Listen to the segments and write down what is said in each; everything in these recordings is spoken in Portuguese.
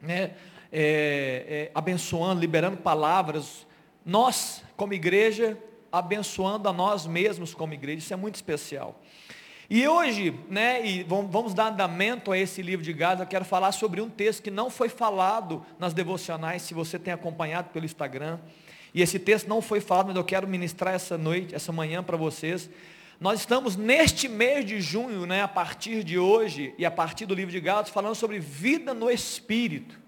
né, é, é, abençoando, liberando palavras. Nós, como igreja, abençoando a nós mesmos como igreja. Isso é muito especial. E hoje, né, e vamos dar andamento a esse livro de Gaza, eu quero falar sobre um texto que não foi falado nas devocionais, se você tem acompanhado pelo Instagram. E esse texto não foi falado, mas eu quero ministrar essa noite, essa manhã para vocês. Nós estamos neste mês de junho, né, a partir de hoje e a partir do livro de Gálatas, falando sobre vida no Espírito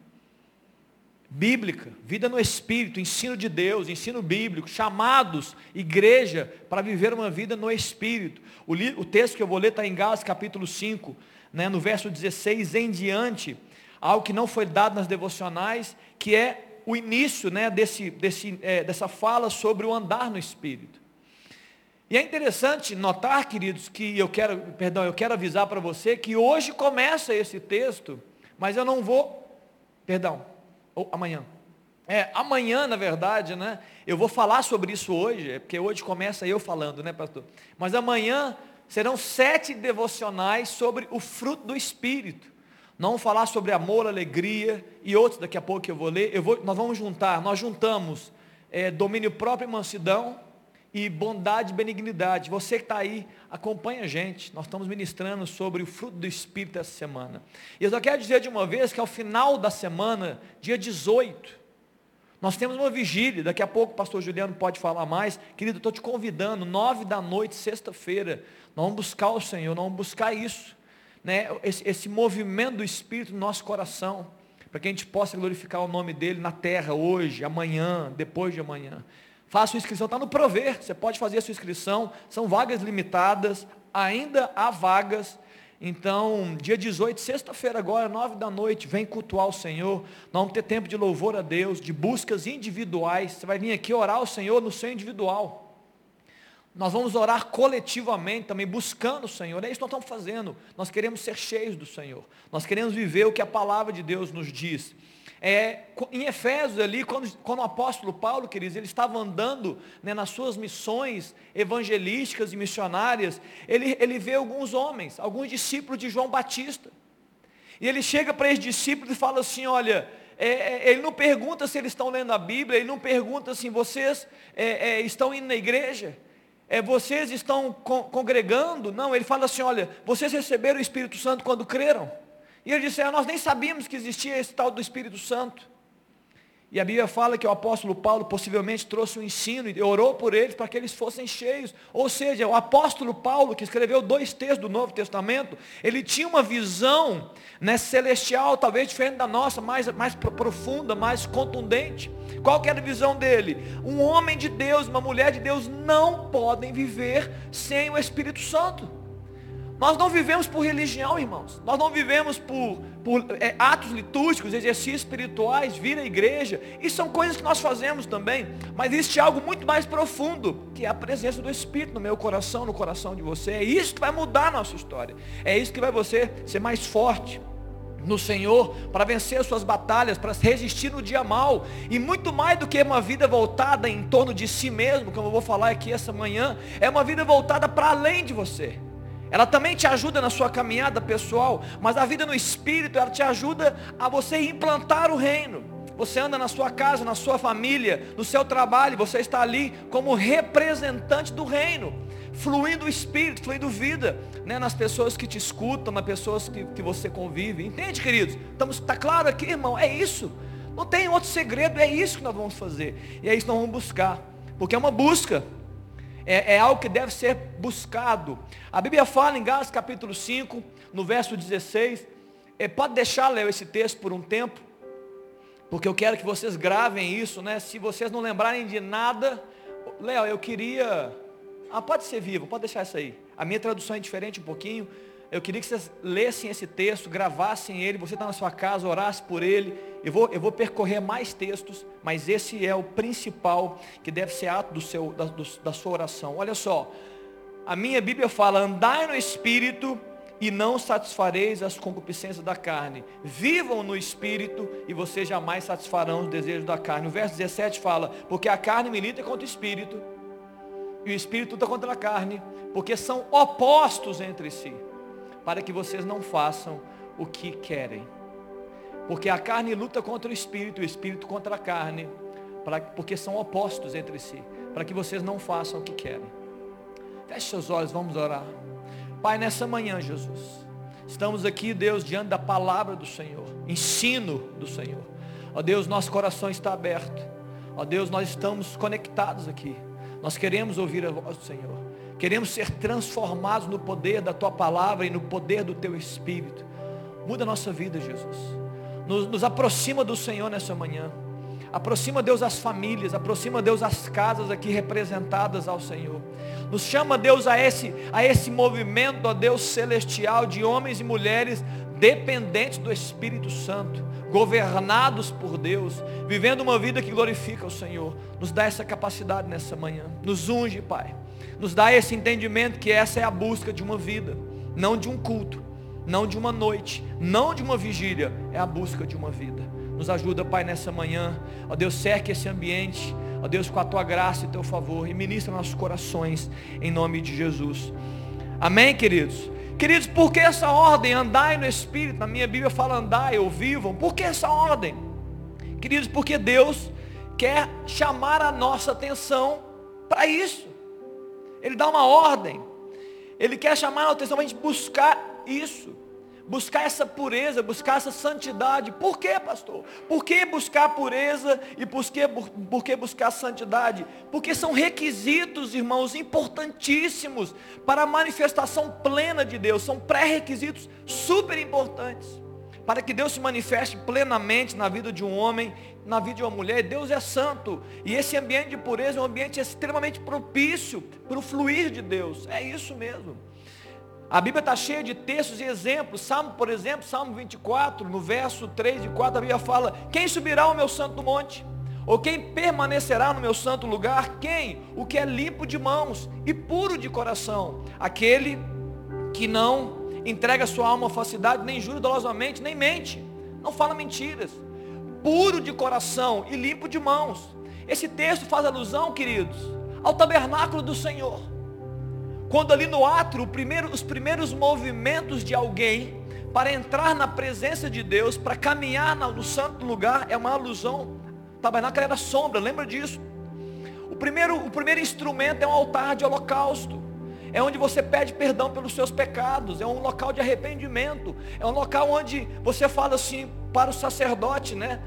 bíblica, vida no Espírito, ensino de Deus, ensino bíblico, chamados, igreja, para viver uma vida no Espírito. O, li, o texto que eu vou ler está em Gálatas capítulo 5, né, no verso 16 em diante, algo que não foi dado nas devocionais, que é o início né, desse, desse, é, dessa fala sobre o andar no Espírito. E é interessante notar, queridos, que eu quero, perdão, eu quero avisar para você que hoje começa esse texto, mas eu não vou, perdão, ou amanhã. É, amanhã, na verdade, né? Eu vou falar sobre isso hoje, é porque hoje começa eu falando, né, pastor? Mas amanhã serão sete devocionais sobre o fruto do Espírito. Não falar sobre amor, alegria e outros daqui a pouco eu vou ler. Eu vou, nós vamos juntar, nós juntamos é, domínio próprio e mansidão e bondade e benignidade. Você que está aí, acompanha a gente. Nós estamos ministrando sobre o fruto do Espírito essa semana. E eu só quero dizer de uma vez que ao final da semana, dia 18, nós temos uma vigília. Daqui a pouco o pastor Juliano pode falar mais. Querido, estou te convidando, nove da noite, sexta-feira. Nós vamos buscar o Senhor, nós vamos buscar isso. Né? Esse, esse movimento do Espírito no nosso coração. Para que a gente possa glorificar o nome dele na terra hoje, amanhã, depois de amanhã. Faça sua inscrição, está no Prover, você pode fazer a sua inscrição, são vagas limitadas, ainda há vagas. Então, dia 18, sexta-feira agora, nove da noite, vem cultuar o Senhor. Nós vamos ter tempo de louvor a Deus, de buscas individuais. Você vai vir aqui orar ao Senhor no seu individual. Nós vamos orar coletivamente também, buscando o Senhor. É isso que nós estamos fazendo. Nós queremos ser cheios do Senhor. Nós queremos viver o que a palavra de Deus nos diz. É, em Efésios ali, quando, quando, o apóstolo Paulo, queridos, ele estava andando né, nas suas missões evangelísticas e missionárias, ele, ele vê alguns homens, alguns discípulos de João Batista. E ele chega para esses discípulos e fala assim, olha, é, é, ele não pergunta se eles estão lendo a Bíblia, ele não pergunta assim, vocês é, é estão indo na igreja? É, vocês estão con congregando? Não, ele fala assim, olha, vocês receberam o Espírito Santo quando creram? E ele disse, ah, nós nem sabíamos que existia esse tal do Espírito Santo. E a Bíblia fala que o apóstolo Paulo possivelmente trouxe um ensino e orou por eles para que eles fossem cheios. Ou seja, o apóstolo Paulo, que escreveu dois textos do Novo Testamento, ele tinha uma visão né, celestial, talvez diferente da nossa, mais, mais profunda, mais contundente. Qual que era a visão dele? Um homem de Deus, uma mulher de Deus não podem viver sem o Espírito Santo. Nós não vivemos por religião, irmãos. Nós não vivemos por, por é, atos litúrgicos, exercícios espirituais, vir à igreja. Isso são coisas que nós fazemos também. Mas existe algo muito mais profundo, que é a presença do Espírito no meu coração, no coração de você. É isso que vai mudar a nossa história. É isso que vai você ser mais forte no Senhor, para vencer as suas batalhas, para resistir no dia mal, e muito mais do que uma vida voltada em torno de si mesmo, como eu vou falar aqui essa manhã, é uma vida voltada para além de você. Ela também te ajuda na sua caminhada pessoal, mas a vida no espírito, ela te ajuda a você implantar o reino. Você anda na sua casa, na sua família, no seu trabalho, você está ali como representante do reino, fluindo o espírito, fluindo vida, né, nas pessoas que te escutam, nas pessoas que, que você convive. Entende, queridos? Estamos, está claro aqui, irmão? É isso. Não tem outro segredo, é isso que nós vamos fazer. E é isso que nós vamos buscar. Porque é uma busca. É, é, algo que deve ser buscado. A Bíblia fala em Gálatas capítulo 5, no verso 16. É, pode deixar, Léo, esse texto por um tempo. Porque eu quero que vocês gravem isso, né? Se vocês não lembrarem de nada. Léo, eu queria. Ah, pode ser vivo, pode deixar isso aí. A minha tradução é diferente um pouquinho. Eu queria que vocês lessem esse texto, gravassem ele, você está na sua casa, orasse por ele. Eu vou, eu vou percorrer mais textos, mas esse é o principal que deve ser ato do seu, da, do, da sua oração. Olha só, a minha Bíblia fala, andai no Espírito e não satisfareis as concupiscências da carne. Vivam no Espírito e vocês jamais satisfarão os desejos da carne. O verso 17 fala, porque a carne milita contra o Espírito, e o Espírito luta contra a carne, porque são opostos entre si para que vocês não façam o que querem. Porque a carne luta contra o espírito, o espírito contra a carne, porque são opostos entre si, para que vocês não façam o que querem. Feche seus olhos, vamos orar. Pai, nessa manhã, Jesus, estamos aqui, Deus, diante da palavra do Senhor, ensino do Senhor. Ó Deus, nosso coração está aberto. Ó Deus, nós estamos conectados aqui. Nós queremos ouvir a voz do Senhor. Queremos ser transformados no poder da tua palavra e no poder do teu espírito. Muda a nossa vida, Jesus. Nos, nos aproxima do Senhor nessa manhã. Aproxima Deus as famílias, aproxima Deus as casas aqui representadas ao Senhor. Nos chama Deus a esse, a esse movimento, a Deus celestial de homens e mulheres dependentes do Espírito Santo, governados por Deus, vivendo uma vida que glorifica o Senhor. Nos dá essa capacidade nessa manhã. Nos unge, Pai. Nos dá esse entendimento que essa é a busca de uma vida, não de um culto, não de uma noite, não de uma vigília, é a busca de uma vida. Nos ajuda, Pai, nessa manhã. Ó Deus, cerque esse ambiente. Ó Deus, com a tua graça e teu favor. E ministra nossos corações. Em nome de Jesus. Amém, queridos? Queridos, por que essa ordem? Andai no Espírito. Na minha Bíblia fala andai ou vivam. Por que essa ordem? Queridos, porque Deus quer chamar a nossa atenção para isso. Ele dá uma ordem. Ele quer chamar a atenção para a gente buscar isso buscar essa pureza, buscar essa santidade. Por que, pastor? Por que buscar pureza e por que, por que buscar santidade? Porque são requisitos, irmãos, importantíssimos para a manifestação plena de Deus. São pré-requisitos super importantes. Para que Deus se manifeste plenamente na vida de um homem, na vida de uma mulher, Deus é santo. E esse ambiente de pureza é um ambiente extremamente propício para o fluir de Deus. É isso mesmo. A Bíblia está cheia de textos e exemplos. Salmo, por exemplo, Salmo 24, no verso 3 e 4, a Bíblia fala: Quem subirá ao meu santo monte? Ou quem permanecerá no meu santo lugar? Quem? O que é limpo de mãos e puro de coração. Aquele que não entrega sua alma à falsidade, nem jura dolosamente, nem mente. Não fala mentiras. Puro de coração e limpo de mãos. Esse texto faz alusão, queridos, ao tabernáculo do Senhor. Quando ali no átrio, primeiro, os primeiros movimentos de alguém para entrar na presença de Deus, para caminhar no santo lugar, é uma alusão. O tabernáculo era sombra, lembra disso? O primeiro, o primeiro instrumento é um altar de holocausto. É onde você pede perdão pelos seus pecados. É um local de arrependimento. É um local onde você fala assim para o sacerdote, né?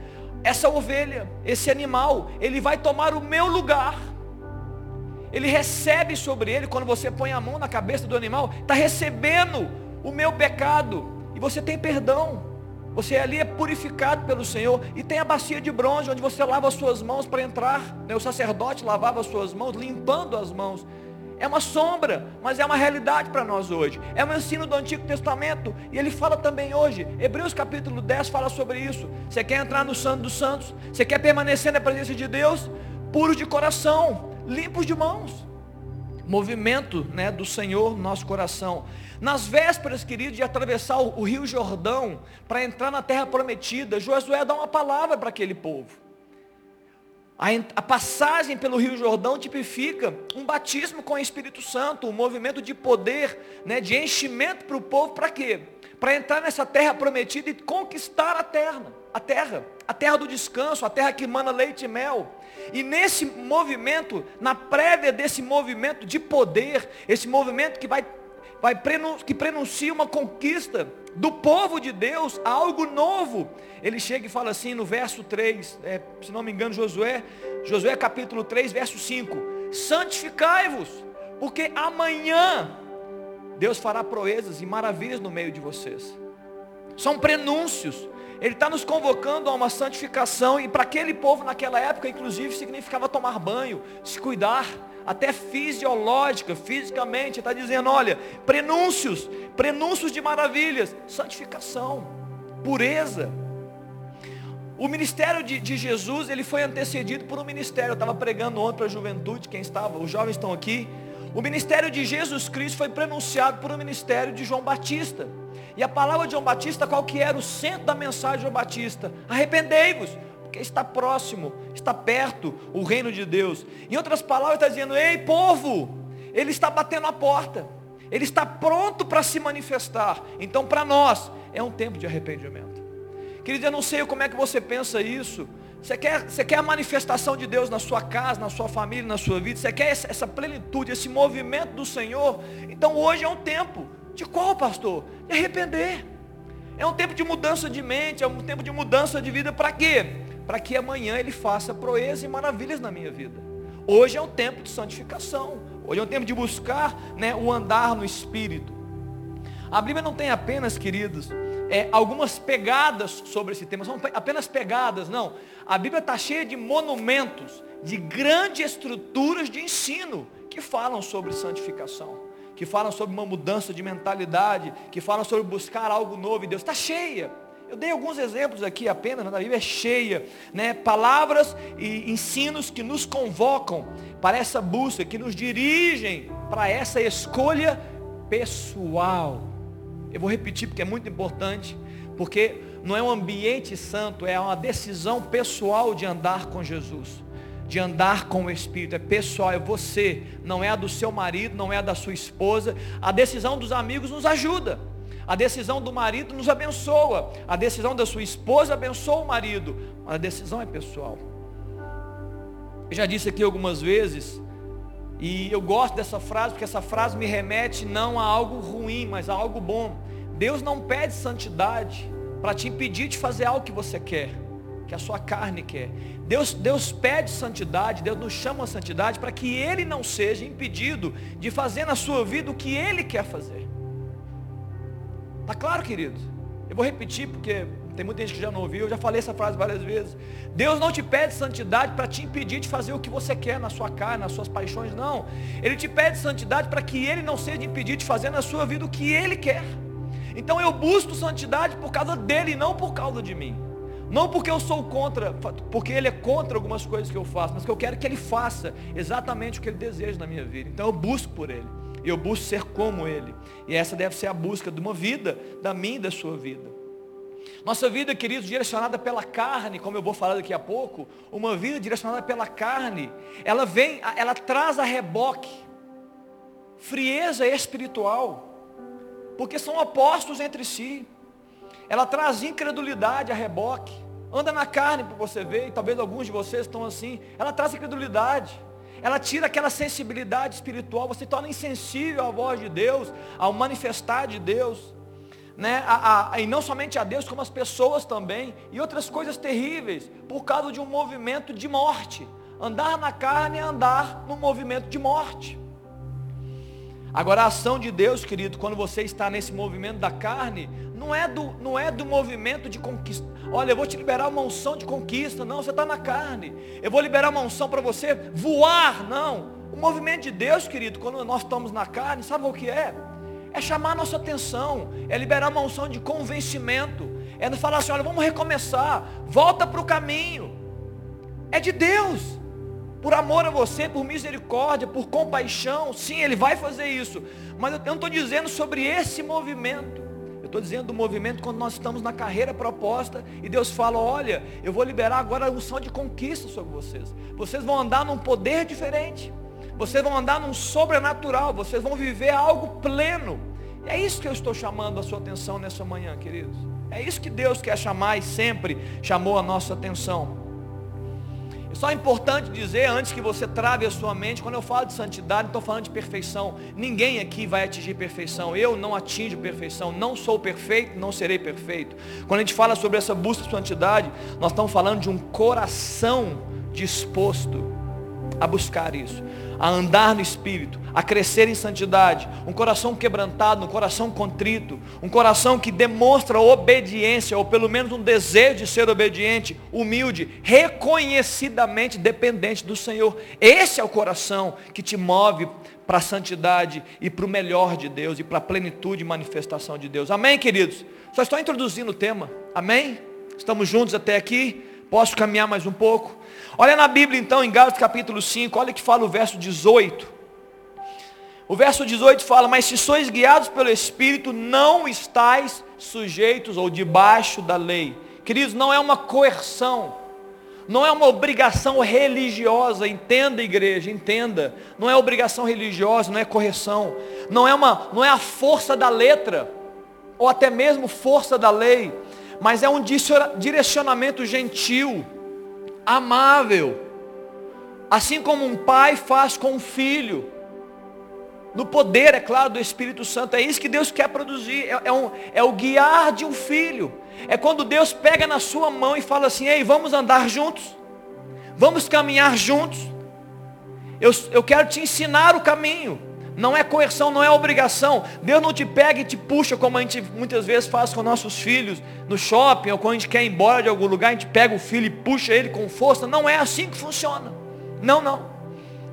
Essa ovelha, esse animal, ele vai tomar o meu lugar ele recebe sobre ele, quando você põe a mão na cabeça do animal, está recebendo o meu pecado, e você tem perdão. Você ali é purificado pelo Senhor e tem a bacia de bronze onde você lava as suas mãos para entrar. Né? O sacerdote lavava as suas mãos, limpando as mãos. É uma sombra, mas é uma realidade para nós hoje. É um ensino do Antigo Testamento. E ele fala também hoje. Hebreus capítulo 10 fala sobre isso. Você quer entrar no Santo dos Santos? Você quer permanecer na presença de Deus? Puro de coração limpos de mãos. Movimento né, do Senhor no nosso coração. Nas vésperas, querido, de atravessar o, rio Jordão para entrar na terra prometida, Josué dá uma palavra para aquele povo. A, a, passagem pelo Rio Jordão tipifica um batismo com o Espírito Santo, um movimento de poder, né, de enchimento para o povo, para quê? Para entrar nessa terra prometida e conquistar a terra, a terra, a terra do descanso, a terra que mana leite e mel. E nesse movimento, na prévia desse movimento de poder, esse movimento que vai, vai que prenuncia uma conquista do povo de Deus, algo novo. Ele chega e fala assim no verso 3, é, se não me engano, Josué, Josué capítulo 3, verso 5. Santificai-vos, porque amanhã Deus fará proezas e maravilhas no meio de vocês. São prenúncios ele está nos convocando a uma santificação e para aquele povo naquela época, inclusive, significava tomar banho, se cuidar, até fisiológica, fisicamente. Está dizendo, olha, prenúncios, prenúncios de maravilhas, santificação, pureza. O ministério de, de Jesus, ele foi antecedido por um ministério. Eu estava pregando ontem para a juventude, quem estava, os jovens estão aqui. O ministério de Jesus Cristo foi prenunciado por um ministério de João Batista. E a palavra de João Batista, qual que era o centro da mensagem de João Batista? Arrependei-vos, porque está próximo, está perto o reino de Deus. Em outras palavras, está dizendo, ei povo, ele está batendo a porta. Ele está pronto para se manifestar. Então, para nós, é um tempo de arrependimento. Querido, eu não sei como é que você pensa isso. Você quer, você quer a manifestação de Deus na sua casa, na sua família, na sua vida? Você quer essa, plenitude, esse movimento do Senhor? Então hoje é um tempo. De qual, pastor? De arrepender. É um tempo de mudança de mente, é um tempo de mudança de vida. Para quê? Para que amanhã Ele faça proezas e maravilhas na minha vida. Hoje é um tempo de santificação. Hoje é um tempo de buscar né, o andar no Espírito. A Bíblia não tem apenas, queridos, é, algumas pegadas sobre esse tema, são apenas pegadas, não. A Bíblia está cheia de monumentos, de grandes estruturas de ensino que falam sobre santificação, que falam sobre uma mudança de mentalidade, que falam sobre buscar algo novo em Deus. Está cheia. Eu dei alguns exemplos aqui apenas, mas a Bíblia é cheia, né? Palavras e ensinos que nos convocam para essa busca, que nos dirigem para essa escolha pessoal eu vou repetir porque é muito importante, porque não é um ambiente santo, é uma decisão pessoal de andar com Jesus, de andar com o Espírito, é pessoal, é você, não é a do seu marido, não é a da sua esposa. A decisão dos amigos nos ajuda. A decisão do marido nos abençoa. A decisão da sua esposa abençoa o marido. Mas a decisão é pessoal. Eu já disse aqui algumas vezes, e eu gosto dessa frase, porque essa frase me remete não a algo ruim, mas a algo bom. Deus não pede santidade para te impedir de fazer algo que você quer, que a sua carne quer. Deus, Deus pede santidade, Deus nos chama a santidade para que Ele não seja impedido de fazer na sua vida o que Ele quer fazer. Está claro, querido? Eu vou repetir porque tem muita gente que já não ouviu, eu já falei essa frase várias vezes. Deus não te pede santidade para te impedir de fazer o que você quer na sua carne, nas suas paixões, não. Ele te pede santidade para que Ele não seja impedido de fazer na sua vida o que Ele quer. Então eu busco santidade por causa dele, não por causa de mim. Não porque eu sou contra, porque ele é contra algumas coisas que eu faço, mas que eu quero que ele faça exatamente o que ele deseja na minha vida. Então eu busco por ele. Eu busco ser como ele. E essa deve ser a busca de uma vida, da minha e da sua vida. Nossa vida, queridos, direcionada pela carne, como eu vou falar daqui a pouco, uma vida direcionada pela carne, ela vem, ela traz a reboque, frieza espiritual porque são opostos entre si. Ela traz incredulidade a reboque. Anda na carne para você ver, e talvez alguns de vocês estão assim. Ela traz incredulidade. Ela tira aquela sensibilidade espiritual, você torna insensível à voz de Deus, ao manifestar de Deus. Né? A, a, e não somente a Deus, como as pessoas também, e outras coisas terríveis, por causa de um movimento de morte. Andar na carne é andar no movimento de morte. Agora a ação de Deus, querido, quando você está nesse movimento da carne, não é do, não é do movimento de conquista. Olha, eu vou te liberar uma unção de conquista. Não, você está na carne. Eu vou liberar uma unção para você voar. Não. O movimento de Deus, querido, quando nós estamos na carne, sabe o que é? É chamar a nossa atenção. É liberar uma unção de convencimento. É falar assim, olha, vamos recomeçar. Volta para o caminho. É de Deus por amor a você, por misericórdia, por compaixão. Sim, Ele vai fazer isso. Mas eu não estou dizendo sobre esse movimento. Eu estou dizendo do movimento quando nós estamos na carreira proposta e Deus fala, olha, eu vou liberar agora a unção de conquista sobre vocês. Vocês vão andar num poder diferente. Vocês vão andar num sobrenatural. Vocês vão viver algo pleno. E é isso que eu estou chamando a sua atenção nessa manhã, queridos. É isso que Deus quer chamar e sempre chamou a nossa atenção. Só é importante dizer, antes que você trave a sua mente, quando eu falo de santidade, estou falando de perfeição. Ninguém aqui vai atingir perfeição. Eu não atingo perfeição. Não sou perfeito, não serei perfeito. Quando a gente fala sobre essa busca de santidade, nós estamos falando de um coração disposto a buscar isso a andar no Espírito, a crescer em santidade, um coração quebrantado, um coração contrito, um coração que demonstra obediência, ou pelo menos um desejo de ser obediente, humilde, reconhecidamente dependente do Senhor. Esse é o coração que te move para a santidade e para o melhor de Deus e para a plenitude e manifestação de Deus. Amém, queridos? Só estou introduzindo o tema. Amém? Estamos juntos até aqui? Posso caminhar mais um pouco? Olha na Bíblia então, em Gálatas capítulo 5, olha que fala o verso 18. O verso 18 fala, mas se sois guiados pelo Espírito, não estáis sujeitos ou debaixo da lei. Queridos, não é uma coerção, não é uma obrigação religiosa, entenda igreja, entenda. Não é obrigação religiosa, não é correção. Não é, uma, não é a força da letra, ou até mesmo força da lei mas é um direcionamento gentil, amável, assim como um pai faz com um filho, no poder, é claro, do Espírito Santo, é isso que Deus quer produzir, é, é, um, é o guiar de um filho, é quando Deus pega na sua mão e fala assim, ei, vamos andar juntos, vamos caminhar juntos, eu, eu quero te ensinar o caminho, não é coerção, não é obrigação. Deus não te pega e te puxa como a gente muitas vezes faz com nossos filhos no shopping, ou quando a gente quer ir embora de algum lugar, a gente pega o filho e puxa ele com força. Não é assim que funciona. Não, não.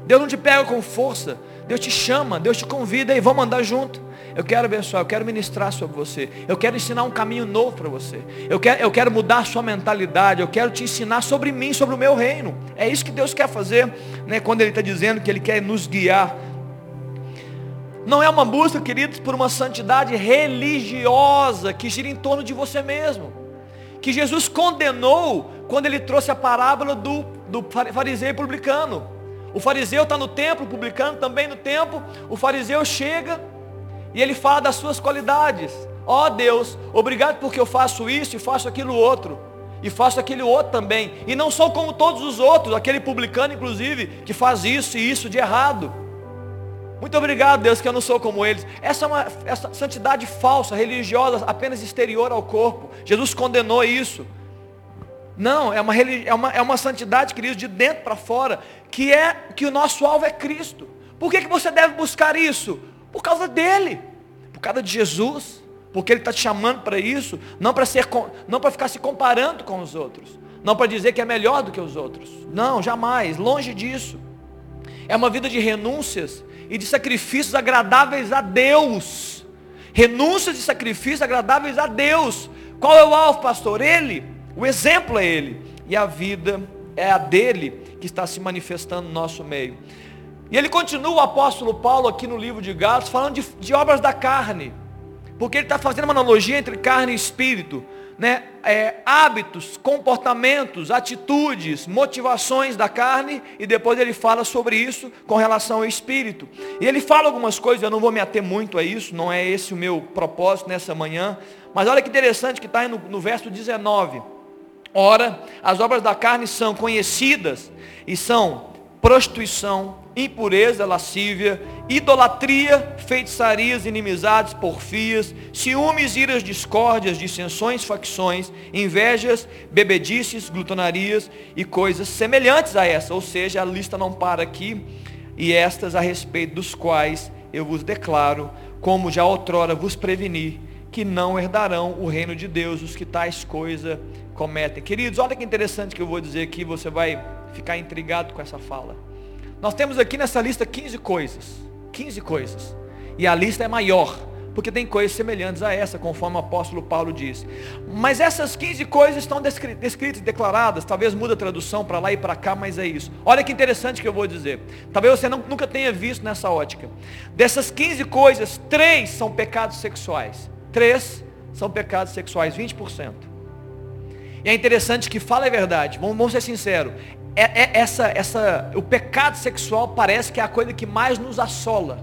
Deus não te pega com força. Deus te chama, Deus te convida e vamos andar junto. Eu quero abençoar, eu quero ministrar sobre você. Eu quero ensinar um caminho novo para você. Eu quero, eu quero mudar a sua mentalidade. Eu quero te ensinar sobre mim, sobre o meu reino. É isso que Deus quer fazer, né? Quando Ele está dizendo que Ele quer nos guiar não é uma busca, queridos, por uma santidade religiosa que gira em torno de você mesmo. Que Jesus condenou quando ele trouxe a parábola do, do fariseu publicano. O fariseu está no templo, o publicano também no templo. O fariseu chega e ele fala das suas qualidades. Ó oh, Deus, obrigado porque eu faço isso e faço aquilo outro. E faço aquele outro também. E não sou como todos os outros, aquele publicano, inclusive, que faz isso e isso de errado. Muito obrigado, Deus, que eu não sou como eles. Essa é uma essa santidade falsa, religiosa, apenas exterior ao corpo. Jesus condenou isso. Não, é uma, é uma, é uma santidade, de dentro para fora, que é que o nosso alvo é Cristo. Por que, que você deve buscar isso? Por causa dele, por causa de Jesus, porque ele está te chamando para isso, não para ser, não para ficar se comparando com os outros, não para dizer que é melhor do que os outros. Não, jamais, longe disso. É uma vida de renúncias e de sacrifícios agradáveis a Deus. Renúncias de sacrifícios agradáveis a Deus. Qual é o alvo, pastor? Ele. O exemplo é ele. E a vida é a dele que está se manifestando no nosso meio. E ele continua, o apóstolo Paulo, aqui no livro de Gatos, falando de, de obras da carne. Porque ele está fazendo uma analogia entre carne e espírito né, é, hábitos, comportamentos, atitudes, motivações da carne, e depois ele fala sobre isso com relação ao espírito. E ele fala algumas coisas, eu não vou me ater muito a isso, não é esse o meu propósito nessa manhã, mas olha que interessante que está no, no verso 19. Ora, as obras da carne são conhecidas e são prostituição, impureza, lascívia, idolatria, feitiçarias, inimizades, porfias, ciúmes, iras, discórdias, dissensões, facções, invejas, bebedices, glutonarias e coisas semelhantes a essa. Ou seja, a lista não para aqui, e estas a respeito dos quais eu vos declaro, como já outrora vos preveni, que não herdarão o reino de Deus os que tais coisas cometem. Queridos, olha que interessante que eu vou dizer aqui, você vai ficar intrigado com essa fala. Nós temos aqui nessa lista 15 coisas. 15 coisas. E a lista é maior, porque tem coisas semelhantes a essa, conforme o apóstolo Paulo diz. Mas essas 15 coisas estão descritas declaradas, talvez muda a tradução para lá e para cá, mas é isso. Olha que interessante que eu vou dizer. Talvez você não, nunca tenha visto nessa ótica. Dessas 15 coisas, três são pecados sexuais. Três são pecados sexuais, 20%. E é interessante que fala a verdade, vamos, vamos ser sinceros, é, é, essa, essa, o pecado sexual parece que é a coisa que mais nos assola.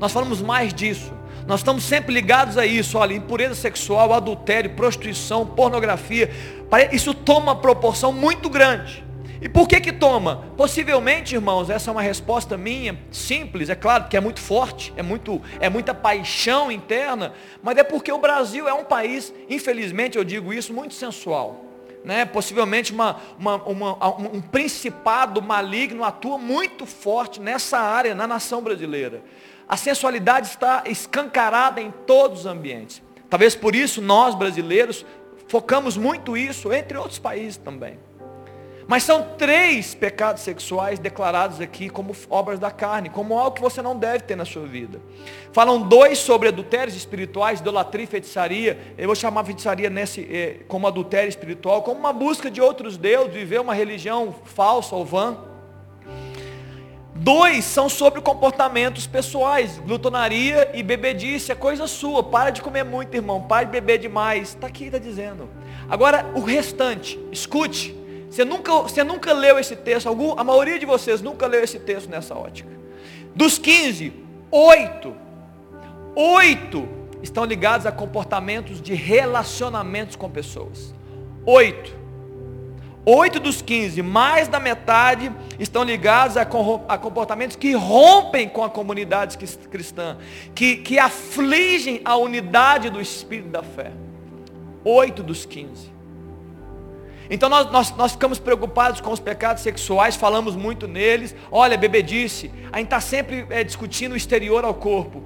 Nós falamos mais disso. Nós estamos sempre ligados a isso, olha, impureza sexual, adultério, prostituição, pornografia. Isso toma uma proporção muito grande. E por que que toma? Possivelmente, irmãos, essa é uma resposta minha, simples, é claro, que é muito forte, é, muito, é muita paixão interna, mas é porque o Brasil é um país, infelizmente eu digo isso, muito sensual né, possivelmente uma, uma, uma, um principado maligno atua muito forte nessa área, na nação brasileira. A sensualidade está escancarada em todos os ambientes. Talvez por isso nós brasileiros focamos muito isso, entre outros países também. Mas são três pecados sexuais declarados aqui como obras da carne, como algo que você não deve ter na sua vida. Falam dois sobre adultérios espirituais, idolatria e feitiçaria. Eu vou chamar feitiçaria nesse, eh, como adultério espiritual, como uma busca de outros deuses, viver uma religião falsa ou vã. Dois são sobre comportamentos pessoais, glutonaria e bebedice, é coisa sua. Para de comer muito, irmão, para de beber demais. Está aqui, está dizendo. Agora, o restante, escute. Você nunca, você nunca leu esse texto, algum, a maioria de vocês nunca leu esse texto nessa ótica. Dos 15, oito, oito estão ligados a comportamentos de relacionamentos com pessoas. Oito. Oito dos quinze, mais da metade, estão ligados a, a, comportamentos que rompem com a comunidade cristã, que, que afligem a unidade do espírito da fé. Oito dos quinze. Então nós, nós, nós ficamos preocupados com os pecados sexuais, falamos muito neles. Olha, bebedice, a gente está sempre é, discutindo o exterior ao corpo.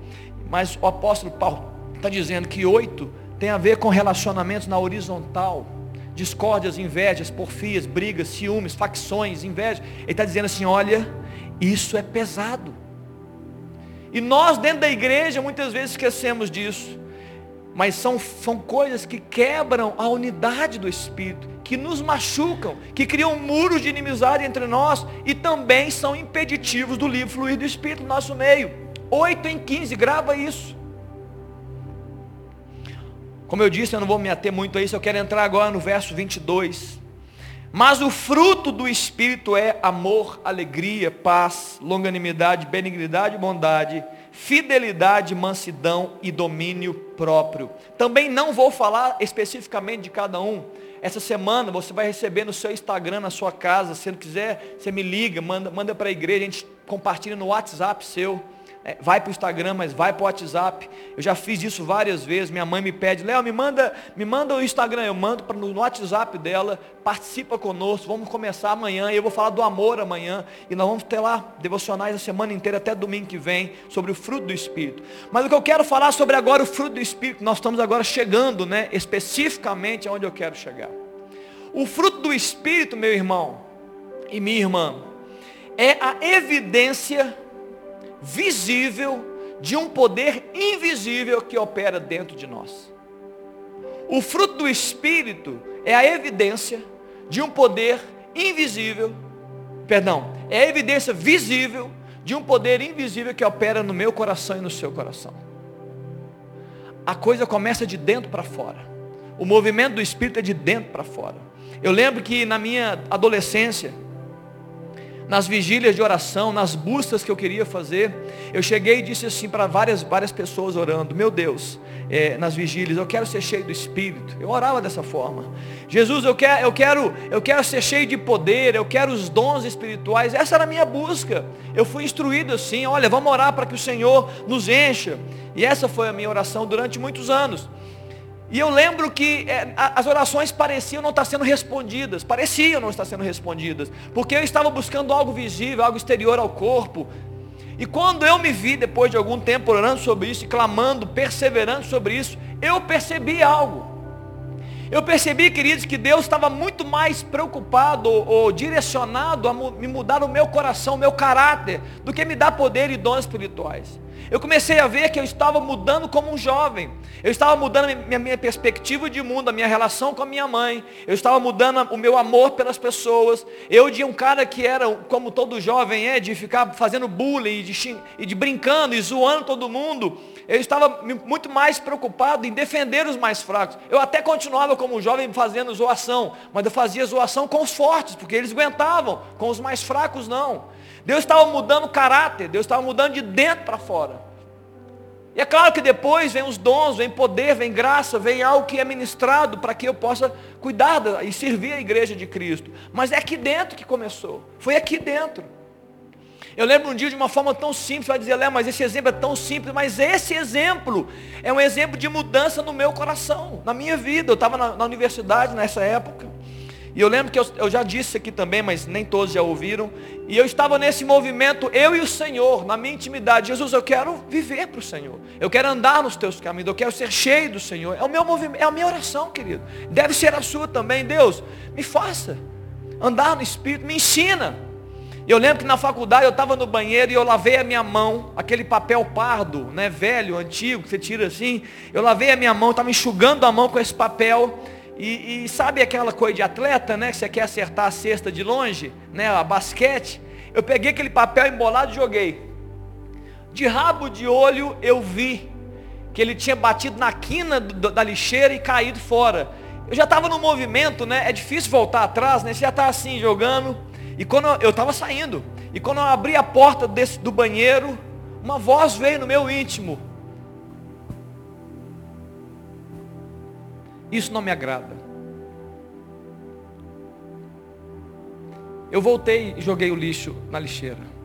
Mas o apóstolo Paulo está dizendo que oito tem a ver com relacionamentos na horizontal discórdias, invejas, porfias, brigas, ciúmes, facções, inveja. Ele está dizendo assim: olha, isso é pesado. E nós dentro da igreja muitas vezes esquecemos disso. Mas são, são coisas que quebram a unidade do Espírito, que nos machucam, que criam muros de inimizade entre nós e também são impeditivos do livre fluir do Espírito no nosso meio. 8 em 15, grava isso. Como eu disse, eu não vou me ater muito a isso, eu quero entrar agora no verso 22. Mas o fruto do Espírito é amor, alegria, paz, longanimidade, benignidade, bondade, fidelidade, mansidão e domínio próprio. Também não vou falar especificamente de cada um. Essa semana você vai receber no seu Instagram, na sua casa. Se não quiser, você me liga, manda, manda para a igreja, a gente compartilha no WhatsApp seu vai para o Instagram, mas vai para o WhatsApp. Eu já fiz isso várias vezes. Minha mãe me pede, Léo, me manda, me manda o Instagram. Eu mando pra, no WhatsApp dela, participa conosco. Vamos começar amanhã. Eu vou falar do amor amanhã. E nós vamos ter lá devocionais a semana inteira, até domingo que vem, sobre o fruto do Espírito. Mas o que eu quero falar sobre agora o fruto do Espírito, nós estamos agora chegando, né? Especificamente aonde eu quero chegar. O fruto do Espírito, meu irmão e minha irmã, é a evidência visível de um poder invisível que opera dentro de nós. O fruto do Espírito é a evidência de um poder invisível, perdão, é a evidência visível de um poder invisível que opera no meu coração e no seu coração. A coisa começa de dentro para fora. O movimento do Espírito é de dentro para fora. Eu lembro que na minha adolescência, nas vigílias de oração, nas buscas que eu queria fazer, eu cheguei e disse assim para várias, várias pessoas orando, meu Deus, é, nas vigílias, eu quero ser cheio do Espírito. Eu orava dessa forma. Jesus, eu quero, eu quero, eu quero ser cheio de poder, eu quero os dons espirituais. Essa era a minha busca. Eu fui instruído assim, olha, vamos orar para que o Senhor nos encha. E essa foi a minha oração durante muitos anos. E eu lembro que é, as orações pareciam não estar sendo respondidas, pareciam não estar sendo respondidas, porque eu estava buscando algo visível, algo exterior ao corpo. E quando eu me vi, depois de algum tempo orando sobre isso, clamando, perseverando sobre isso, eu percebi algo. Eu percebi, queridos, que Deus estava muito mais preocupado ou, direcionado a me mudar o meu coração, o meu caráter, do que me dar poder e dons espirituais. Eu comecei a ver que eu estava mudando como um jovem. Eu estava mudando a minha, minha, perspectiva de mundo, a minha relação com a minha mãe. Eu estava mudando o meu amor pelas pessoas. Eu de um cara que era, como todo jovem é, de ficar fazendo bullying, de, e de brincando e zoando todo mundo. Eu estava muito mais preocupado em defender os mais fracos. Eu até continuava como jovem fazendo zoação, mas eu fazia zoação com os fortes, porque eles aguentavam, com os mais fracos não. Deus estava mudando o caráter, Deus estava mudando de dentro para fora. E é claro que depois vem os dons, vem poder, vem graça, vem algo que é ministrado para que eu possa cuidar e servir a igreja de Cristo. Mas é aqui dentro que começou. Foi aqui dentro. Eu lembro um dia de uma forma tão simples, vai dizer, Léo, mas esse exemplo é tão simples, mas esse exemplo é um exemplo de mudança no meu coração, na minha vida. Eu estava na, na universidade nessa época. E eu lembro que eu, eu, já disse aqui também, mas nem todos já ouviram. E eu estava nesse movimento, eu e o Senhor, na minha intimidade. Jesus, eu quero viver para o Senhor. Eu quero andar nos teus caminhos. Eu quero ser cheio do Senhor. É o meu movimento, é a minha oração, querido. Deve ser a sua também. Deus, me faça andar no Espírito, me ensina. Eu lembro que na faculdade eu estava no banheiro e eu lavei a minha mão, aquele papel pardo, né, velho, antigo, que você tira assim. Eu lavei a minha mão, estava enxugando a mão com esse papel. E, e, sabe aquela coisa de atleta, né? Que você quer acertar a cesta de longe, né? A basquete. Eu peguei aquele papel embolado e joguei. De rabo de olho eu vi que ele tinha batido na quina do, da lixeira e caído fora. Eu já estava no movimento, né? É difícil voltar atrás, né? Você já está assim jogando. E quando eu estava saindo, e quando eu abri a porta desse, do banheiro, uma voz veio no meu íntimo. Isso não me agrada. Eu voltei e joguei o lixo na lixeira.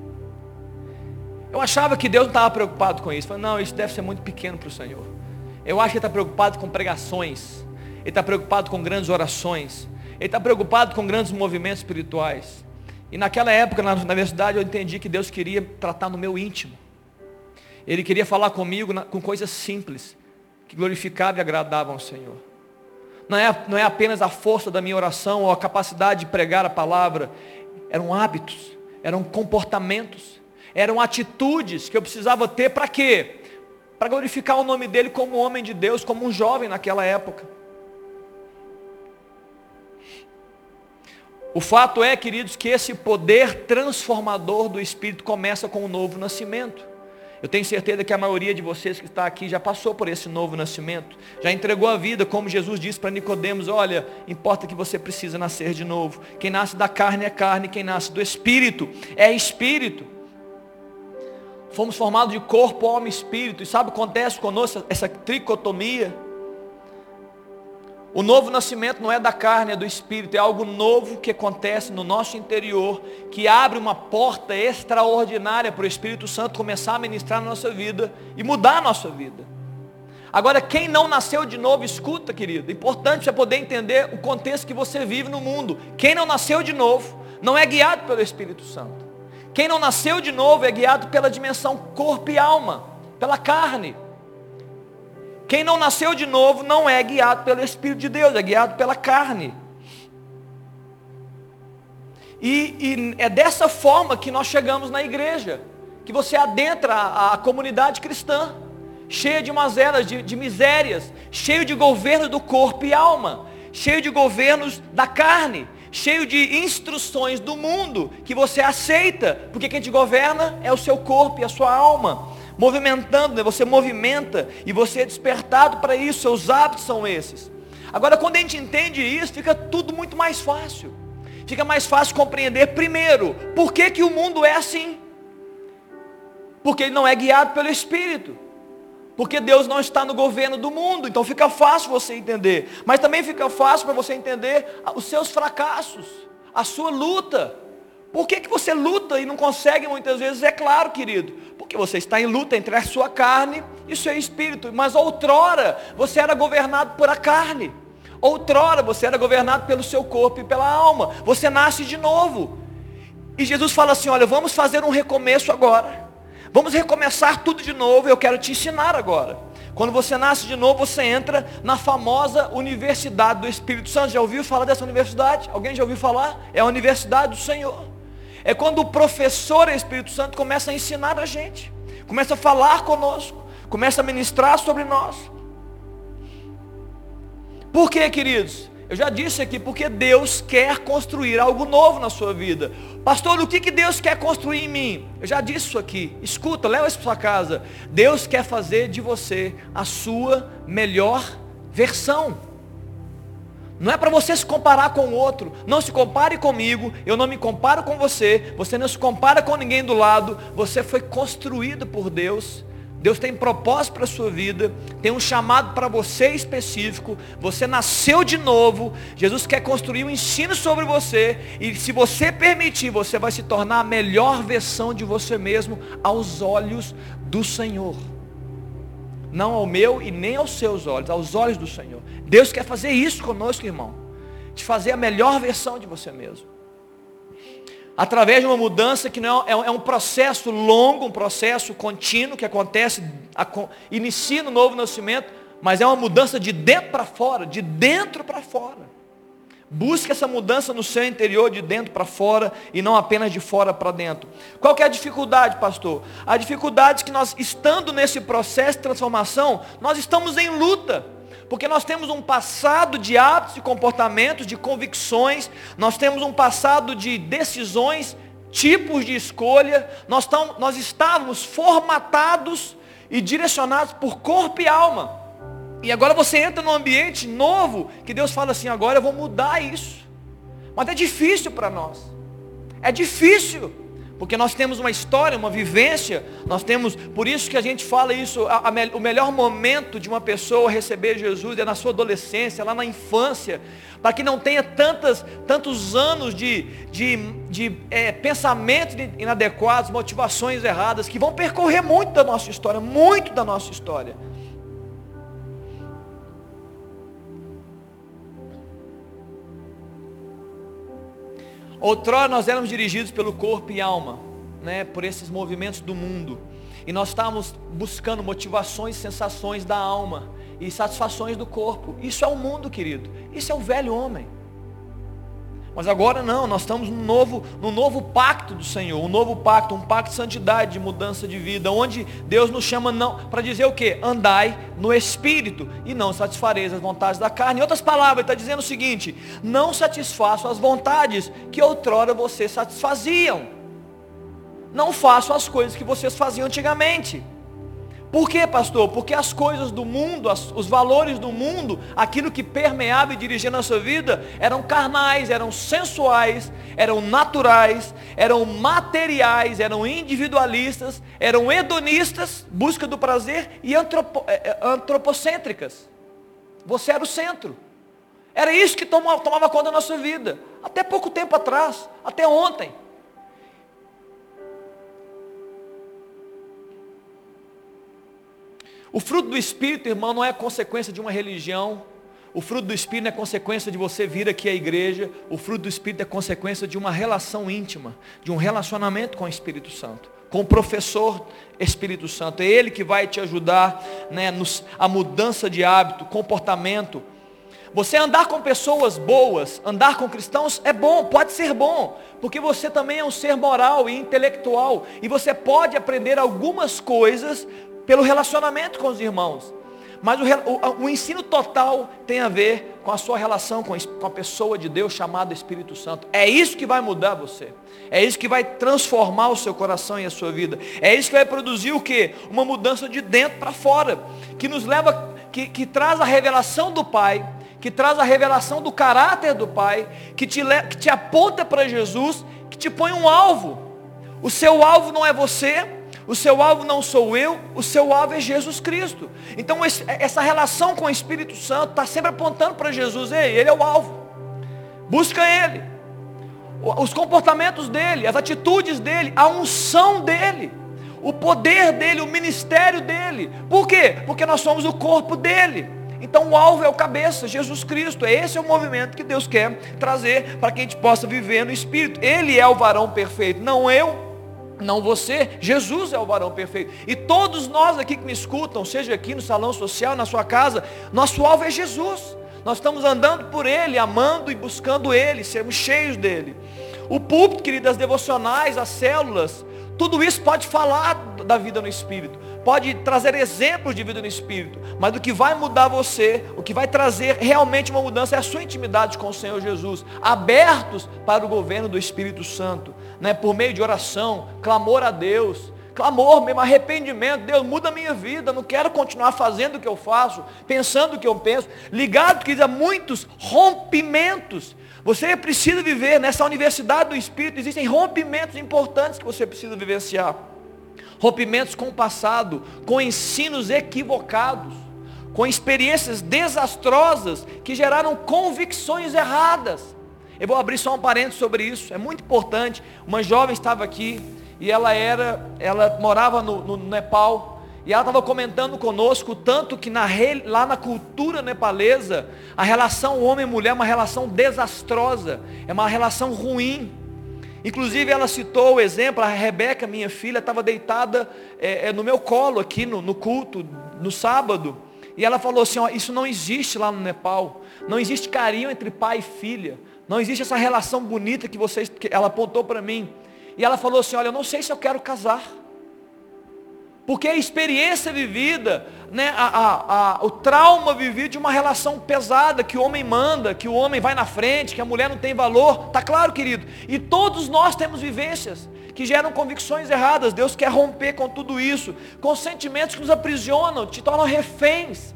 Eu achava que Deus não estava preocupado com isso. Falei, não, isso deve ser muito pequeno para o Senhor. Eu acho que Ele está preocupado com pregações. Ele está preocupado com grandes orações. Ele está preocupado com grandes movimentos espirituais. E naquela época, na universidade, eu entendi que Deus queria tratar no meu íntimo. Ele queria falar comigo com coisas simples, que glorificavam e agradavam ao Senhor. Não é, não é apenas a força da minha oração ou a capacidade de pregar a palavra, eram hábitos, eram comportamentos, eram atitudes que eu precisava ter para quê? Para glorificar o nome dele como homem de Deus, como um jovem naquela época. O fato é, queridos, que esse poder transformador do Espírito começa com o novo nascimento. Eu tenho certeza que a maioria de vocês que está aqui já passou por esse novo nascimento, já entregou a vida, como Jesus disse para Nicodemos, olha, importa que você precisa nascer de novo. Quem nasce da carne é carne, quem nasce do espírito é espírito. Fomos formados de corpo, alma e espírito. E sabe o que acontece conosco essa tricotomia? O novo nascimento não é da carne, é do espírito, é algo novo que acontece no nosso interior, que abre uma porta extraordinária para o Espírito Santo começar a ministrar na nossa vida e mudar a nossa vida. Agora, quem não nasceu de novo, escuta, querido, é importante você poder entender o contexto que você vive no mundo. Quem não nasceu de novo, não é guiado pelo Espírito Santo. Quem não nasceu de novo é guiado pela dimensão corpo e alma, pela carne. Quem não nasceu de novo não é guiado pelo Espírito de Deus, é guiado pela carne. E, e é dessa forma que nós chegamos na igreja, que você adentra a, a comunidade cristã, cheia de mazelas, de, de misérias, cheio de governo do corpo e alma, cheio de governos da carne, cheio de instruções do mundo que você aceita, porque quem te governa é o seu corpo e a sua alma movimentando, né? você movimenta e você é despertado para isso, seus hábitos são esses. Agora, quando a gente entende isso, fica tudo muito mais fácil. Fica mais fácil compreender, primeiro, por que, que o mundo é assim. Porque ele não é guiado pelo Espírito. Porque Deus não está no governo do mundo. Então fica fácil você entender. Mas também fica fácil para você entender os seus fracassos, a sua luta. Por que, que você luta e não consegue muitas vezes? É claro, querido, porque você está em luta entre a sua carne e o seu espírito. Mas outrora você era governado por a carne. Outrora você era governado pelo seu corpo e pela alma. Você nasce de novo. E Jesus fala assim: olha, vamos fazer um recomeço agora. Vamos recomeçar tudo de novo. Eu quero te ensinar agora. Quando você nasce de novo, você entra na famosa Universidade do Espírito Santo. Já ouviu falar dessa universidade? Alguém já ouviu falar? É a Universidade do Senhor. É quando o professor Espírito Santo começa a ensinar a gente, começa a falar conosco, começa a ministrar sobre nós. Por quê, queridos? Eu já disse aqui, porque Deus quer construir algo novo na sua vida. Pastor, o que, que Deus quer construir em mim? Eu já disse isso aqui. Escuta, leva isso para sua casa. Deus quer fazer de você a sua melhor versão. Não é para você se comparar com o outro. Não se compare comigo. Eu não me comparo com você. Você não se compara com ninguém do lado. Você foi construído por Deus. Deus tem propósito para a sua vida, tem um chamado para você específico, você nasceu de novo, Jesus quer construir um ensino sobre você, e se você permitir, você vai se tornar a melhor versão de você mesmo aos olhos do Senhor. Não ao meu e nem aos seus olhos, aos olhos do Senhor. Deus quer fazer isso conosco, irmão. De fazer a melhor versão de você mesmo. Através de uma mudança que não é, é um processo longo, um processo contínuo que acontece, inicia no novo nascimento, mas é uma mudança de dentro para fora, de dentro para fora. Busque essa mudança no seu interior, de dentro para fora, e não apenas de fora para dentro. Qual é a dificuldade, pastor? A dificuldade é que nós, estando nesse processo de transformação, nós estamos em luta. Porque nós temos um passado de hábitos e comportamentos, de convicções, nós temos um passado de decisões, tipos de escolha, nós, nós estávamos formatados e direcionados por corpo e alma. E agora você entra num ambiente novo, que Deus fala assim, agora eu vou mudar isso. Mas é difícil para nós. É difícil. Porque nós temos uma história, uma vivência, nós temos, por isso que a gente fala isso, a, a, o melhor momento de uma pessoa receber Jesus é na sua adolescência, lá na infância, para que não tenha tantas, tantos anos de, de, de é, pensamentos inadequados, motivações erradas, que vão percorrer muito da nossa história, muito da nossa história. Outrora nós éramos dirigidos pelo corpo e alma, né, por esses movimentos do mundo. E nós estávamos buscando motivações, sensações da alma e satisfações do corpo. Isso é o mundo, querido. Isso é o velho homem. Mas agora não, nós estamos no novo, no novo pacto do Senhor, um novo pacto, um pacto de santidade, de mudança de vida, onde Deus nos chama não para dizer o que? Andai no Espírito e não satisfareis as vontades da carne. Em outras palavras, ele está dizendo o seguinte: não satisfaçam as vontades que outrora vocês satisfaziam. Não façam as coisas que vocês faziam antigamente. Por quê, pastor? Porque as coisas do mundo, as, os valores do mundo, aquilo que permeava e dirigia nossa vida, eram carnais, eram sensuais, eram naturais, eram materiais, eram individualistas, eram hedonistas, busca do prazer e antropo, é, é, antropocêntricas. Você era o centro. Era isso que tomava, tomava conta da nossa vida. Até pouco tempo atrás, até ontem. O fruto do Espírito, irmão, não é consequência de uma religião. O fruto do Espírito é consequência de você vir aqui à igreja. O fruto do Espírito é consequência de uma relação íntima, de um relacionamento com o Espírito Santo, com o professor Espírito Santo. É Ele que vai te ajudar né, nos, a mudança de hábito, comportamento. Você andar com pessoas boas, andar com cristãos é bom, pode ser bom, porque você também é um ser moral e intelectual, e você pode aprender algumas coisas pelo relacionamento com os irmãos. Mas o, o, o, ensino total tem a ver com a sua relação com, a pessoa de Deus chamada Espírito Santo. É isso que vai mudar você. É isso que vai transformar o seu coração e a sua vida. É isso que vai produzir o que? Uma mudança de dentro para fora. Que nos leva, que, que traz a revelação do Pai, que traz a revelação do caráter do Pai, que te, que te aponta para Jesus, que te põe um alvo. O seu alvo não é você, o seu alvo não sou eu, o seu alvo é Jesus Cristo. Então essa relação com o Espírito Santo está sempre apontando para Jesus. Ei, ele é o alvo. Busca ele. Os comportamentos dele, as atitudes dele, a unção dele, o poder dele, o ministério dele. Por quê? Porque nós somos o corpo dele. Então o alvo é o cabeça, Jesus Cristo. Esse é o movimento que Deus quer trazer para que a gente possa viver no Espírito. Ele é o varão perfeito, não eu. Não você, Jesus é o varão perfeito. E todos nós aqui que me escutam, seja aqui no salão social, na sua casa, nosso alvo é Jesus. Nós estamos andando por Ele, amando e buscando Ele, sermos cheios dEle. O púlpito, querido, as devocionais, as células, tudo isso pode falar da vida no Espírito, pode trazer exemplos de vida no Espírito, mas o que vai mudar você, o que vai trazer realmente uma mudança é a sua intimidade com o Senhor Jesus, abertos para o governo do Espírito Santo né, por meio de oração, clamor a Deus, clamor mesmo, arrependimento, Deus muda a minha vida, não quero continuar fazendo o que eu faço, pensando o que eu penso, ligado que há muitos rompimentos, você precisa viver nessa universidade do Espírito, existem rompimentos importantes que você precisa vivenciar, rompimentos com o passado, com ensinos equivocados, com experiências desastrosas que geraram convicções erradas, eu vou abrir só um parênteses sobre isso, é muito importante. Uma jovem estava aqui e ela era, ela morava no, no Nepal e ela estava comentando conosco tanto que na, lá na cultura nepalesa a relação homem-mulher é uma relação desastrosa, é uma relação ruim. Inclusive ela citou o exemplo, a Rebeca, minha filha, estava deitada é, é, no meu colo aqui no, no culto, no sábado. E ela falou assim, ó, isso não existe lá no Nepal. Não existe carinho entre pai e filha. Não existe essa relação bonita que vocês, que ela apontou para mim. E ela falou assim, olha, eu não sei se eu quero casar. Porque a experiência vivida, né, a, a, a, o trauma vivido de uma relação pesada, que o homem manda, que o homem vai na frente, que a mulher não tem valor, tá claro, querido? E todos nós temos vivências que geram convicções erradas. Deus quer romper com tudo isso, com sentimentos que nos aprisionam, te tornam reféns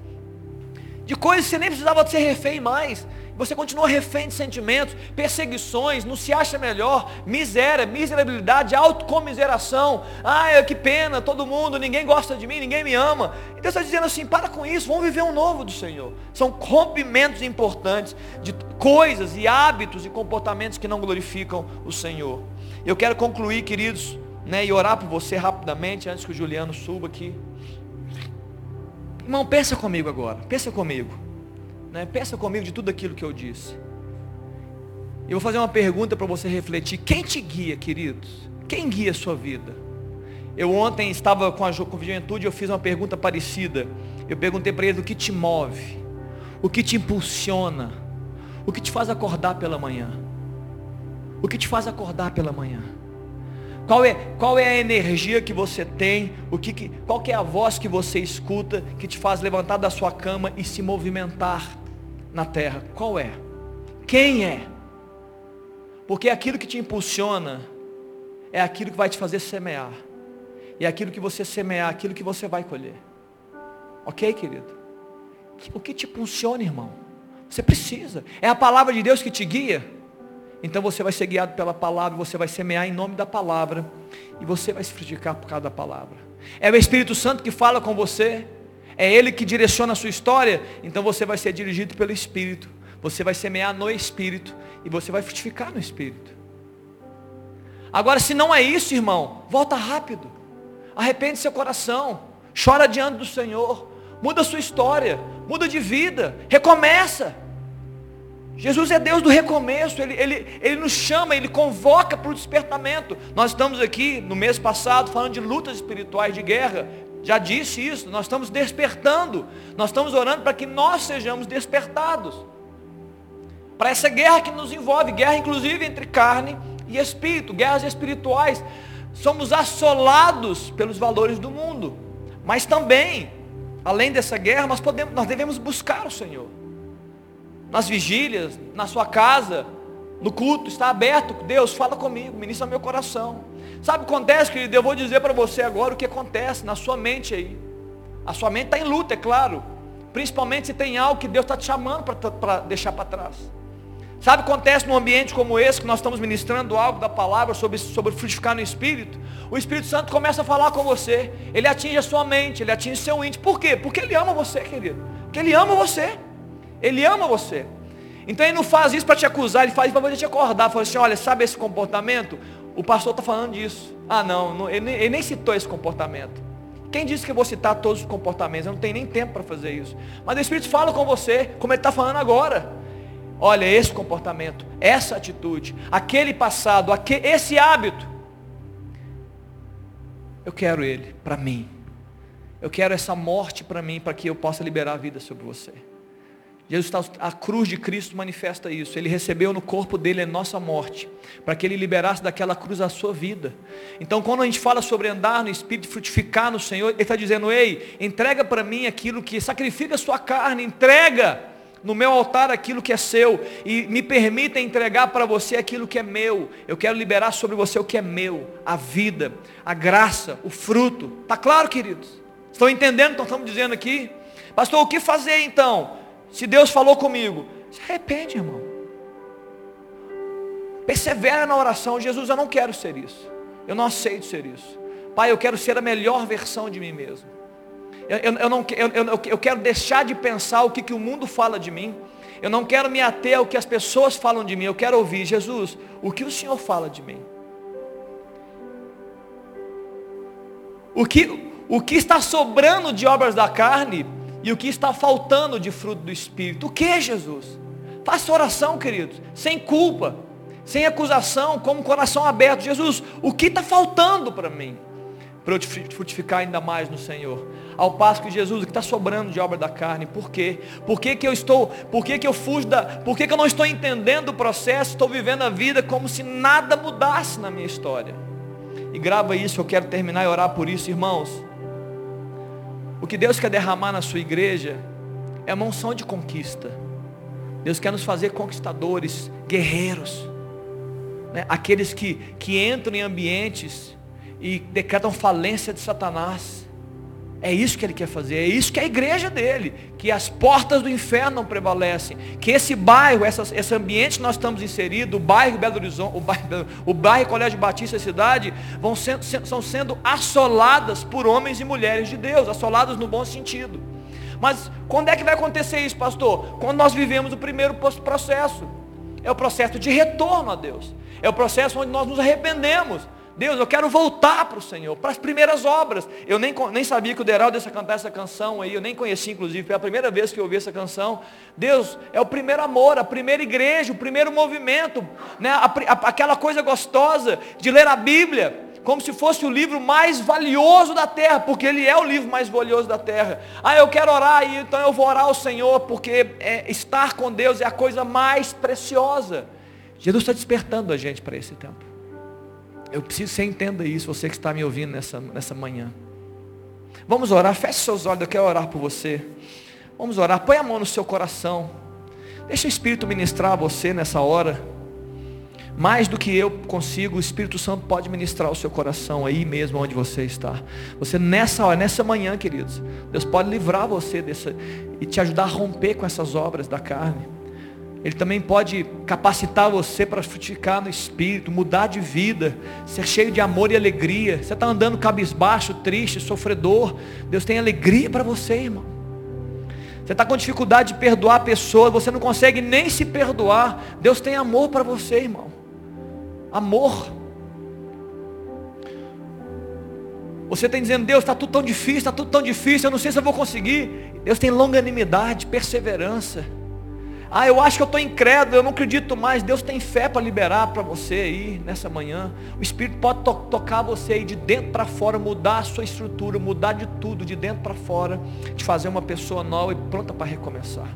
de coisas que você nem precisava ser refém mais. Você continua refém de sentimentos, perseguições, não se acha melhor, miséria, miserabilidade, autocomiseração. Ah, que pena, todo mundo, ninguém gosta de mim, ninguém me ama. E Deus está dizendo assim, para com isso, vamos viver um novo do Senhor. São rompimentos importantes de coisas e hábitos e comportamentos que não glorificam o Senhor. Eu quero concluir, queridos, né, e orar por você rapidamente, antes que o Juliano suba aqui. Irmão, pensa comigo agora, pensa comigo. Né? Pensa comigo de tudo aquilo que eu disse. Eu vou fazer uma pergunta para você refletir. Quem te guia, queridos? Quem guia a sua vida? Eu ontem estava com a, com a juventude eu fiz uma pergunta parecida. Eu perguntei para eles o que te move, o que te impulsiona, o que te faz acordar pela manhã. O que te faz acordar pela manhã? Qual é, qual é a energia que você tem? O que, qual que é a voz que você escuta que te faz levantar da sua cama e se movimentar na terra? Qual é? Quem é? Porque aquilo que te impulsiona é aquilo que vai te fazer semear. E é aquilo que você semear, aquilo que você vai colher. Ok, querido? O que te impulsiona, irmão? Você precisa. É a palavra de Deus que te guia. Então você vai ser guiado pela palavra, você vai semear em nome da palavra, e você vai se frutificar por causa da palavra. É o Espírito Santo que fala com você, é Ele que direciona a sua história, então você vai ser dirigido pelo Espírito, você vai semear no Espírito, e você vai frutificar no Espírito. Agora, se não é isso, irmão, volta rápido, arrepende seu coração, chora diante do Senhor, muda sua história, muda de vida, recomeça. Jesus é Deus do recomeço, ele, ele, ele nos chama, Ele convoca para o despertamento. Nós estamos aqui no mês passado falando de lutas espirituais, de guerra. Já disse isso, nós estamos despertando. Nós estamos orando para que nós sejamos despertados. Para essa guerra que nos envolve, guerra inclusive entre carne e espírito, guerras espirituais. Somos assolados pelos valores do mundo. Mas também, além dessa guerra, nós, podemos, nós devemos buscar o Senhor nas vigílias, na sua casa, no culto, está aberto. Deus, fala comigo, ministra meu coração. Sabe o que acontece, querido? Eu vou dizer para você agora o que acontece na sua mente aí. A sua mente está em luta, é claro. Principalmente se tem algo que Deus está te chamando para deixar para trás. Sabe o que acontece num ambiente como esse, que nós estamos ministrando algo da palavra sobre, sobre frutificar no Espírito? O Espírito Santo começa a falar com você. Ele atinge a sua mente, ele atinge seu íntimo. Por quê? Porque ele ama você, querido. Porque ele ama você. Ele ama você. Então ele não faz isso para te acusar, ele faz isso para poder te acordar. Fala assim, olha, sabe esse comportamento? O pastor está falando disso. Ah não, não ele, ele, nem citou esse comportamento. Quem disse que eu vou citar todos os comportamentos? Eu não tenho nem tempo para fazer isso. Mas o Espírito fala com você, como ele está falando agora. Olha, esse comportamento, essa atitude, aquele passado, aquele, esse hábito. Eu quero ele para mim. Eu quero essa morte para mim, para que eu possa liberar a vida sobre você. Jesus está, a cruz de Cristo manifesta isso. Ele recebeu no corpo dele a nossa morte, para que ele liberasse daquela cruz a sua vida. Então, quando a gente fala sobre andar no Espírito, frutificar no Senhor, ele está dizendo: Ei, entrega para mim aquilo que sacrifica a sua carne, entrega no meu altar aquilo que é seu e me permita entregar para você aquilo que é meu. Eu quero liberar sobre você o que é meu, a vida, a graça, o fruto. Tá claro, queridos? Estão entendendo o que estamos dizendo aqui? Pastor, o que fazer então? Se Deus falou comigo, se arrepende, irmão. Persevera na oração. Jesus, eu não quero ser isso. Eu não aceito ser isso. Pai, eu quero ser a melhor versão de mim mesmo. Eu, eu, eu não, eu, eu, eu quero deixar de pensar o que, que o mundo fala de mim. Eu não quero me ater ao que as pessoas falam de mim. Eu quero ouvir, Jesus, o que o Senhor fala de mim. O que, o que está sobrando de obras da carne e o que está faltando de fruto do Espírito. O que, Jesus? Faça oração, queridos, sem culpa, sem acusação, com o coração aberto. Jesus, o que está faltando para mim? Para eu te frutificar ainda mais no Senhor. Ao passo que Jesus, o que está sobrando de obra da carne, por quê? Por que, que eu estou, por que, que eu fujo da, por que, que eu não estou entendendo o processo, estou vivendo a vida como se nada mudasse na minha história? E grava isso, eu quero terminar e orar por isso, irmãos. O que Deus quer derramar na sua igreja é uma unção de conquista. Deus quer nos fazer conquistadores, guerreiros. Né? Aqueles que, que entram em ambientes e decretam falência de Satanás. É isso que ele quer fazer, é isso que a igreja dele, que as portas do inferno não prevalecem, que esse bairro, essa, esse ambiente que nós estamos inseridos, o bairro Belo Horizonte, o bairro, o bairro Colégio Batista cidade, vão sendo, são sendo assoladas por homens e mulheres de Deus, assoladas no bom sentido. Mas quando é que vai acontecer isso, pastor? Quando nós vivemos o primeiro processo. É o processo de retorno a Deus. É o processo onde nós nos arrependemos. Deus, eu quero voltar para o Senhor, para as primeiras obras. Eu nem, nem sabia que o Deraldo ia cantar essa canção aí, eu nem conheci, inclusive, foi a primeira vez que eu ouvi essa canção. Deus, é o primeiro amor, a primeira igreja, o primeiro movimento, né? A, a, aquela coisa gostosa de ler a Bíblia, como se fosse o livro mais valioso da terra, porque ele é o livro mais valioso da terra. Ah, eu quero orar, aí, então eu vou orar ao Senhor, porque é, estar com Deus é a coisa mais preciosa. Jesus está despertando a gente para esse tempo. Eu preciso que você entenda isso, você que está me ouvindo nessa, nessa manhã. Vamos orar, feche seus olhos, eu quero orar por você. Vamos orar, põe a mão no seu coração. Deixa o Espírito ministrar a você nessa hora. Mais do que eu consigo, o Espírito Santo pode ministrar o seu coração aí mesmo onde você está. Você nessa hora, nessa manhã, queridos, Deus pode livrar você dessa e te ajudar a romper com essas obras da carne. Ele também pode capacitar você para frutificar no espírito, mudar de vida, ser cheio de amor e alegria. Você está andando cabisbaixo, triste, sofredor. Deus tem alegria para você, irmão. Você está com dificuldade de perdoar a pessoa, você não consegue nem se perdoar. Deus tem amor para você, irmão. Amor. Você está dizendo, Deus, está tudo tão difícil, está tudo tão difícil, eu não sei se eu vou conseguir. Deus tem longanimidade, perseverança. Ah, eu acho que eu estou incrédulo, eu não acredito mais. Deus tem fé para liberar para você aí nessa manhã. O Espírito pode to tocar você aí de dentro para fora, mudar a sua estrutura, mudar de tudo, de dentro para fora, te fazer uma pessoa nova e pronta para recomeçar.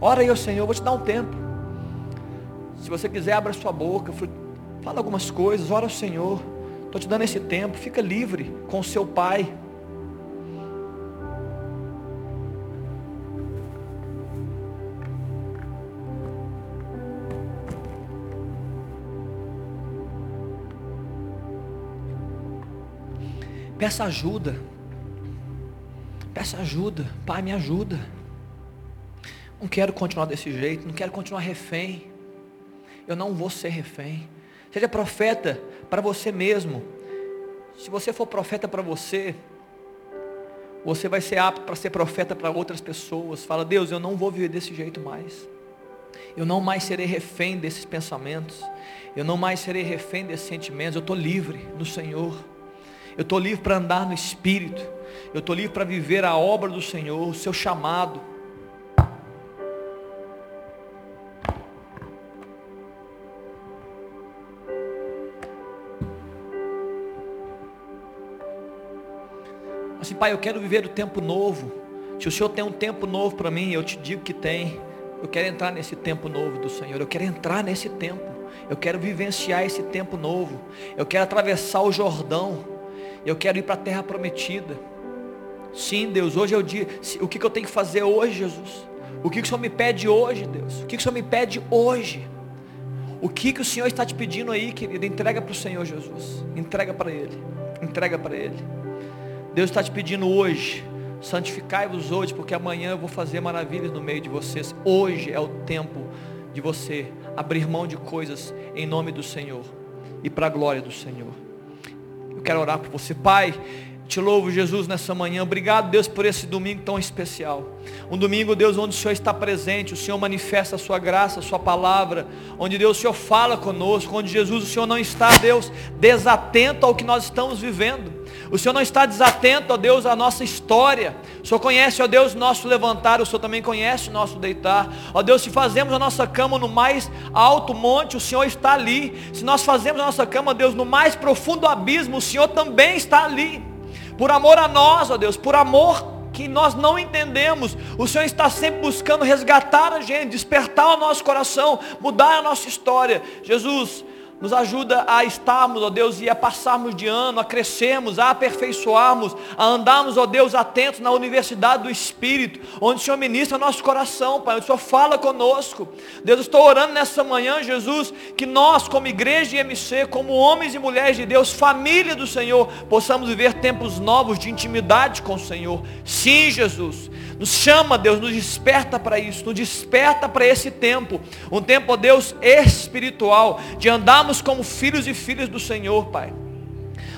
Ora aí, Senhor, eu vou te dar um tempo. Se você quiser, abra sua boca, fala algumas coisas, ora ao Senhor. Estou te dando esse tempo, fica livre com o seu Pai. Peça ajuda. Peça ajuda. Pai, me ajuda. Não quero continuar desse jeito. Não quero continuar refém. Eu não vou ser refém. Seja profeta para você mesmo. Se você for profeta para você, você vai ser apto para ser profeta para outras pessoas. Fala, Deus, eu não vou viver desse jeito mais. Eu não mais serei refém desses pensamentos. Eu não mais serei refém desses sentimentos. Eu estou livre no Senhor. Eu estou livre para andar no Espírito. Eu estou livre para viver a obra do Senhor, o seu chamado. Assim, Pai, eu quero viver o tempo novo. Se o Senhor tem um tempo novo para mim, eu te digo que tem. Eu quero entrar nesse tempo novo do Senhor. Eu quero entrar nesse tempo. Eu quero vivenciar esse tempo novo. Eu quero atravessar o Jordão. Eu quero ir para a terra prometida. Sim, Deus, hoje é o dia. O que, que eu tenho que fazer hoje, Jesus? O que, que o Senhor me pede hoje, Deus? O que, que o Senhor me pede hoje? O que, que o Senhor está te pedindo aí, querido? Entrega para o Senhor Jesus. Entrega para Ele. Entrega para Ele. Deus está te pedindo hoje. Santificai-vos hoje, porque amanhã eu vou fazer maravilhas no meio de vocês. Hoje é o tempo de você abrir mão de coisas em nome do Senhor e para a glória do Senhor. Quero orar por você, Pai. Te louvo, Jesus, nessa manhã. Obrigado, Deus, por esse domingo tão especial. Um domingo, Deus, onde o Senhor está presente, o Senhor manifesta a sua graça, a sua palavra, onde Deus, o Senhor fala conosco, onde Jesus, o Senhor não está, Deus, desatento ao que nós estamos vivendo. O Senhor não está desatento, ó Deus, à nossa história. O Senhor conhece, ó Deus, nosso levantar, o Senhor também conhece o nosso deitar. Ó Deus, se fazemos a nossa cama no mais alto monte, o Senhor está ali. Se nós fazemos a nossa cama, Deus, no mais profundo abismo, o Senhor também está ali. Por amor a nós, ó Deus, por amor que nós não entendemos. O Senhor está sempre buscando resgatar a gente, despertar o nosso coração, mudar a nossa história. Jesus, nos ajuda a estarmos, ó Deus, e a passarmos de ano, a crescermos, a aperfeiçoarmos, a andarmos, ó Deus, atentos na universidade do Espírito, onde o Senhor ministra nosso coração, Pai, onde o Senhor fala conosco. Deus, eu estou orando nessa manhã, Jesus, que nós, como igreja de MC, como homens e mulheres de Deus, família do Senhor, possamos viver tempos novos de intimidade com o Senhor. Sim, Jesus. Nos chama, Deus, nos desperta para isso, nos desperta para esse tempo, um tempo, ó Deus, espiritual, de andarmos como filhos e filhas do Senhor, Pai.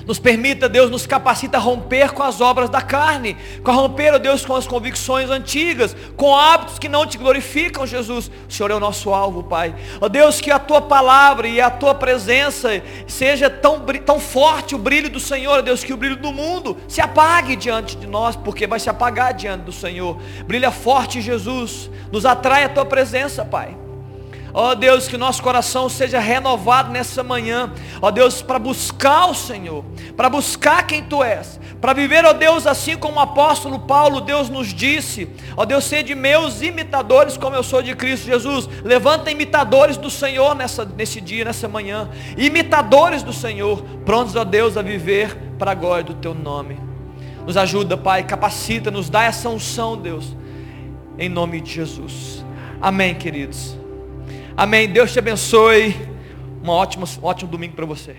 Nos permita, Deus, nos capacita a romper com as obras da carne, a romper, ó Deus, com as convicções antigas, com hábitos que não te glorificam, Jesus. O Senhor é o nosso alvo, Pai. Ó Deus, que a tua palavra e a tua presença seja tão, tão forte o brilho do Senhor, ó Deus, que o brilho do mundo se apague diante de nós, porque vai se apagar diante do Senhor. Brilha forte, Jesus. Nos atrai a tua presença, Pai. Ó oh, Deus, que nosso coração seja renovado nessa manhã. Ó oh, Deus, para buscar o Senhor, para buscar quem Tu és, para viver, ó oh, Deus, assim como o apóstolo Paulo, Deus nos disse, ó Deus, sede meus imitadores como eu sou de Cristo Jesus. Levanta imitadores do Senhor nessa, nesse dia, nessa manhã. Imitadores do Senhor, prontos, ó Deus, a viver para a glória do Teu nome. Nos ajuda, Pai, capacita, nos dá essa unção, Deus, em nome de Jesus. Amém, queridos. Amém. Deus te abençoe. Um ótimo, um ótimo domingo para você.